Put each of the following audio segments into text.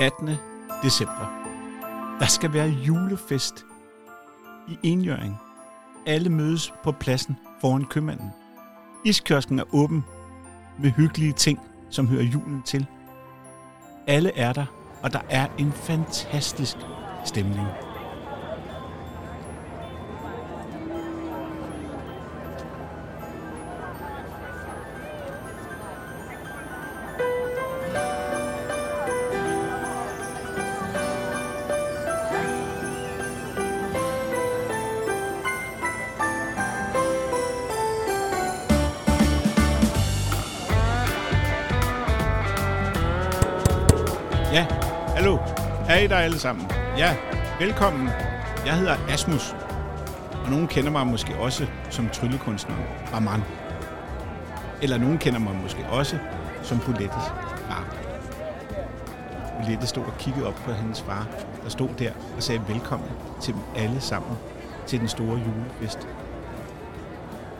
18. december. Der skal være julefest i Enjøring. Alle mødes på pladsen foran købmanden. Iskiosken er åben med hyggelige ting, som hører julen til. Alle er der, og der er en fantastisk stemning. Ja, hallo. Hej der alle sammen. Ja, velkommen. Jeg hedder Asmus, og nogen kender mig måske også som tryllekunstner Raman. Eller nogen kender mig måske også som Bulettes far. Bulette stod og kiggede op på hendes far, der stod der og sagde velkommen til dem alle sammen til den store julefest.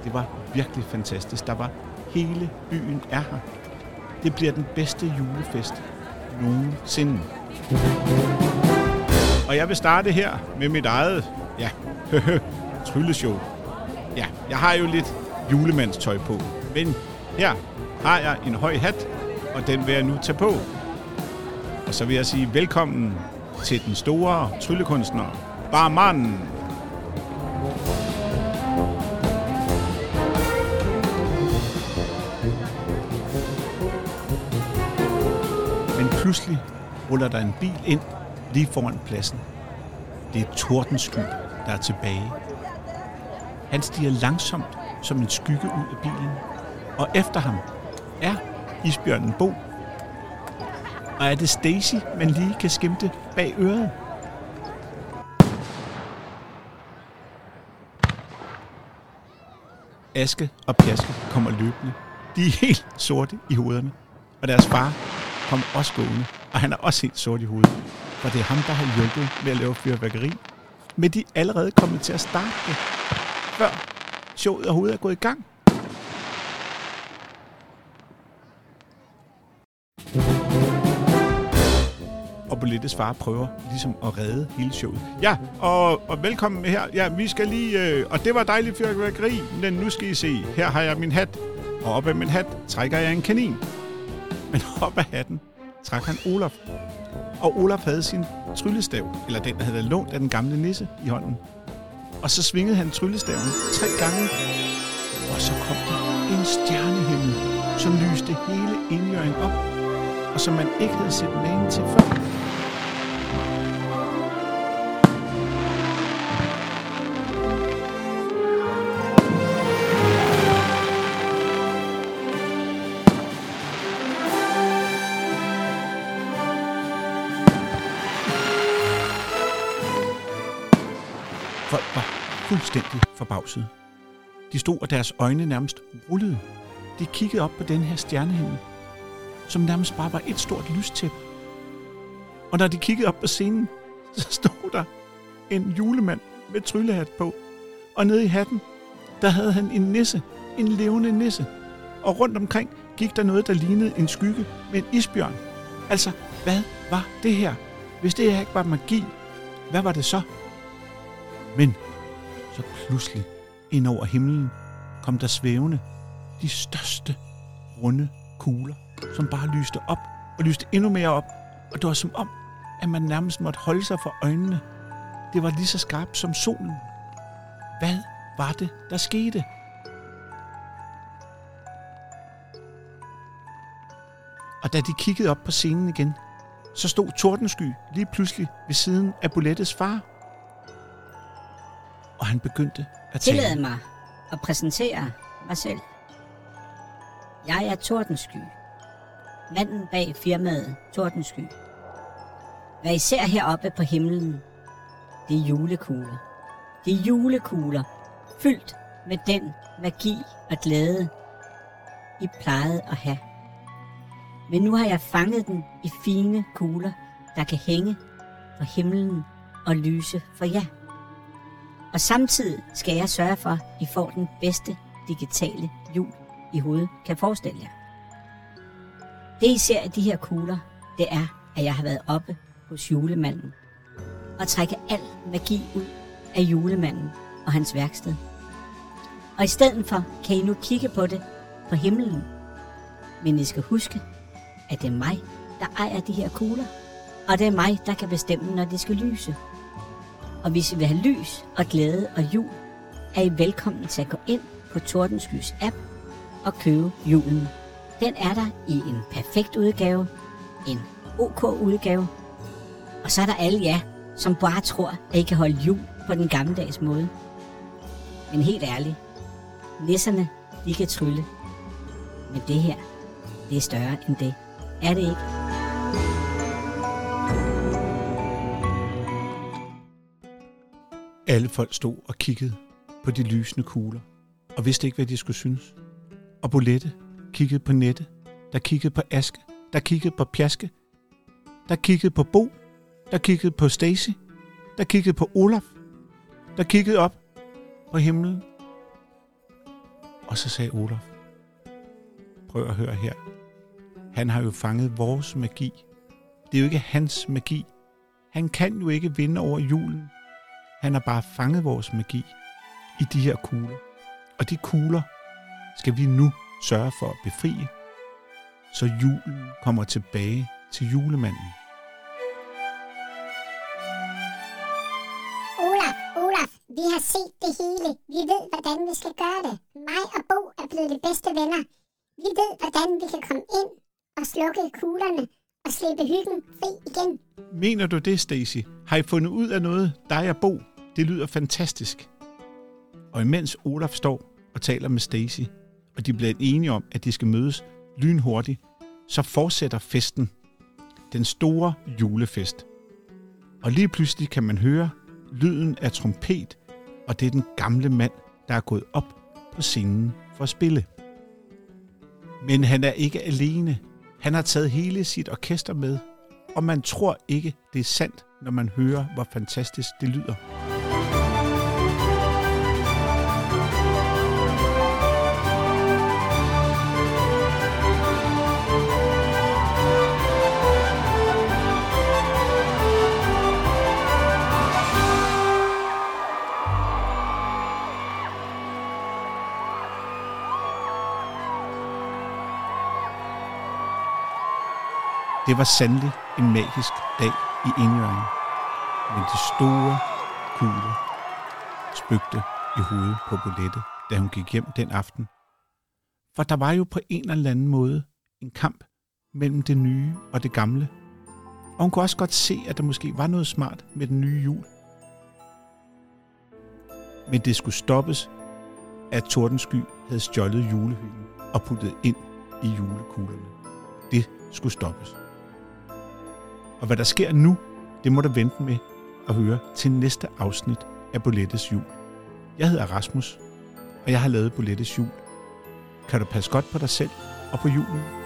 Det var virkelig fantastisk. Der var hele byen er her. Det bliver den bedste julefest nogensinde. Og jeg vil starte her med mit eget, ja, trylleshow. Ja, jeg har jo lidt julemandstøj på, men her har jeg en høj hat, og den vil jeg nu tage på. Og så vil jeg sige velkommen til den store tryllekunstner, Barman. Pludselig ruller der en bil ind lige foran pladsen. Det er Tordensky, der er tilbage. Han stiger langsomt som en skygge ud af bilen, og efter ham er isbjørnen Bo. Og er det Stacy, man lige kan skimte bag øret? Aske og Pjaske kommer løbende. De er helt sorte i hovederne. Og deres far kom også gående, og han er også helt sort i hovedet. For det er ham, der har hjulpet med at lave fyrværkeri. Men de er allerede kommet til at starte det, før showet overhovedet er gået i gang. Og Bolettes far prøver ligesom at redde hele showet. Ja, og, og velkommen her. Ja, vi skal lige... Øh, og det var dejligt fyrværkeri, men nu skal I se. Her har jeg min hat, og op af min hat trækker jeg en kanin. Men op af hatten trak han Olaf. Og Olaf havde sin tryllestav, eller den, der havde lånt af den gamle nisse i hånden. Og så svingede han tryllestaven tre gange, og så kom der en stjernehimmel, som lyste hele indjøring op, og som man ikke havde set magen til før. Fuldstændig forbavset. De stod, og deres øjne nærmest rullede. De kiggede op på den her stjernehimmel, som nærmest bare var et stort lystæppe. Og når de kiggede op på scenen, så stod der en julemand med tryllehat på. Og nede i hatten, der havde han en nisse, en levende nisse. Og rundt omkring gik der noget, der lignede en skygge med en isbjørn. Altså, hvad var det her? Hvis det her ikke var magi, hvad var det så? Men så pludselig ind over himlen kom der svævende de største runde kugler, som bare lyste op og lyste endnu mere op. Og det var som om, at man nærmest måtte holde sig for øjnene. Det var lige så skarpt som solen. Hvad var det, der skete? Og da de kiggede op på scenen igen, så stod Tordensky lige pludselig ved siden af Bulettes far. Han begyndte at tale. Tillad mig at præsentere mig selv. Jeg er Tordensky. Manden bag firmaet Tordensky. Hvad I ser heroppe på himlen, det er julekugler. Det er julekugler, fyldt med den magi og glæde, I plejede at have. Men nu har jeg fanget den i fine kugler, der kan hænge fra himlen og lyse for jer. Og samtidig skal jeg sørge for, at I får den bedste digitale jul, I hovedet kan forestille jer. Det I ser i de her kugler, det er at jeg har været oppe hos julemanden og trække al magi ud af julemanden og hans værksted. Og i stedet for kan I nu kigge på det på himlen. Men I skal huske, at det er mig, der ejer de her kugler. Og det er mig, der kan bestemme, når de skal lyse. Og hvis I vil have lys og glæde og jul, er I velkommen til at gå ind på Tordenskys app og købe julen. Den er der i en perfekt udgave, en OK udgave, og så er der alle jer, som bare tror, at I kan holde jul på den gammeldags måde. Men helt ærligt, nisserne, de kan trylle. Men det her, det er større end det. Er det ikke? Alle folk stod og kiggede på de lysende kugler, og vidste ikke, hvad de skulle synes. Og Bolette kiggede på Nette, der kiggede på Aske, der kiggede på Pjaske, der kiggede på Bo, der kiggede på Stacy, der kiggede på Olaf, der kiggede op på himlen. Og så sagde Olaf, prøv at høre her. Han har jo fanget vores magi. Det er jo ikke hans magi. Han kan jo ikke vinde over julen. Han har bare fanget vores magi i de her kugler. Og de kugler skal vi nu sørge for at befrie, så julen kommer tilbage til julemanden. Olaf, Olaf, vi har set det hele. Vi ved, hvordan vi skal gøre det. Mig og Bo er blevet de bedste venner. Vi ved, hvordan vi kan komme ind og slukke kuglerne og slippe hyggen fri igen. Mener du det, Stacy? Har I fundet ud af noget, dig og Bo? Det lyder fantastisk. Og imens Olaf står og taler med Stacy, og de bliver enige om, at de skal mødes lynhurtigt, så fortsætter festen. Den store julefest. Og lige pludselig kan man høre lyden af trompet, og det er den gamle mand, der er gået op på scenen for at spille. Men han er ikke alene. Han har taget hele sit orkester med, og man tror ikke, det er sandt, når man hører, hvor fantastisk det lyder. Det var sandelig en magisk dag i Indjørgen. Men de store kugler spøgte i hovedet på Bolette, da hun gik hjem den aften. For der var jo på en eller anden måde en kamp mellem det nye og det gamle. Og hun kunne også godt se, at der måske var noget smart med den nye jul. Men det skulle stoppes, at Tordensky havde stjålet julehylden og puttet ind i julekuglerne. Det skulle stoppes. Og hvad der sker nu, det må du vente med at høre til næste afsnit af Bolettes Jul. Jeg hedder Rasmus, og jeg har lavet Bolettes Jul. Kan du passe godt på dig selv og på julen?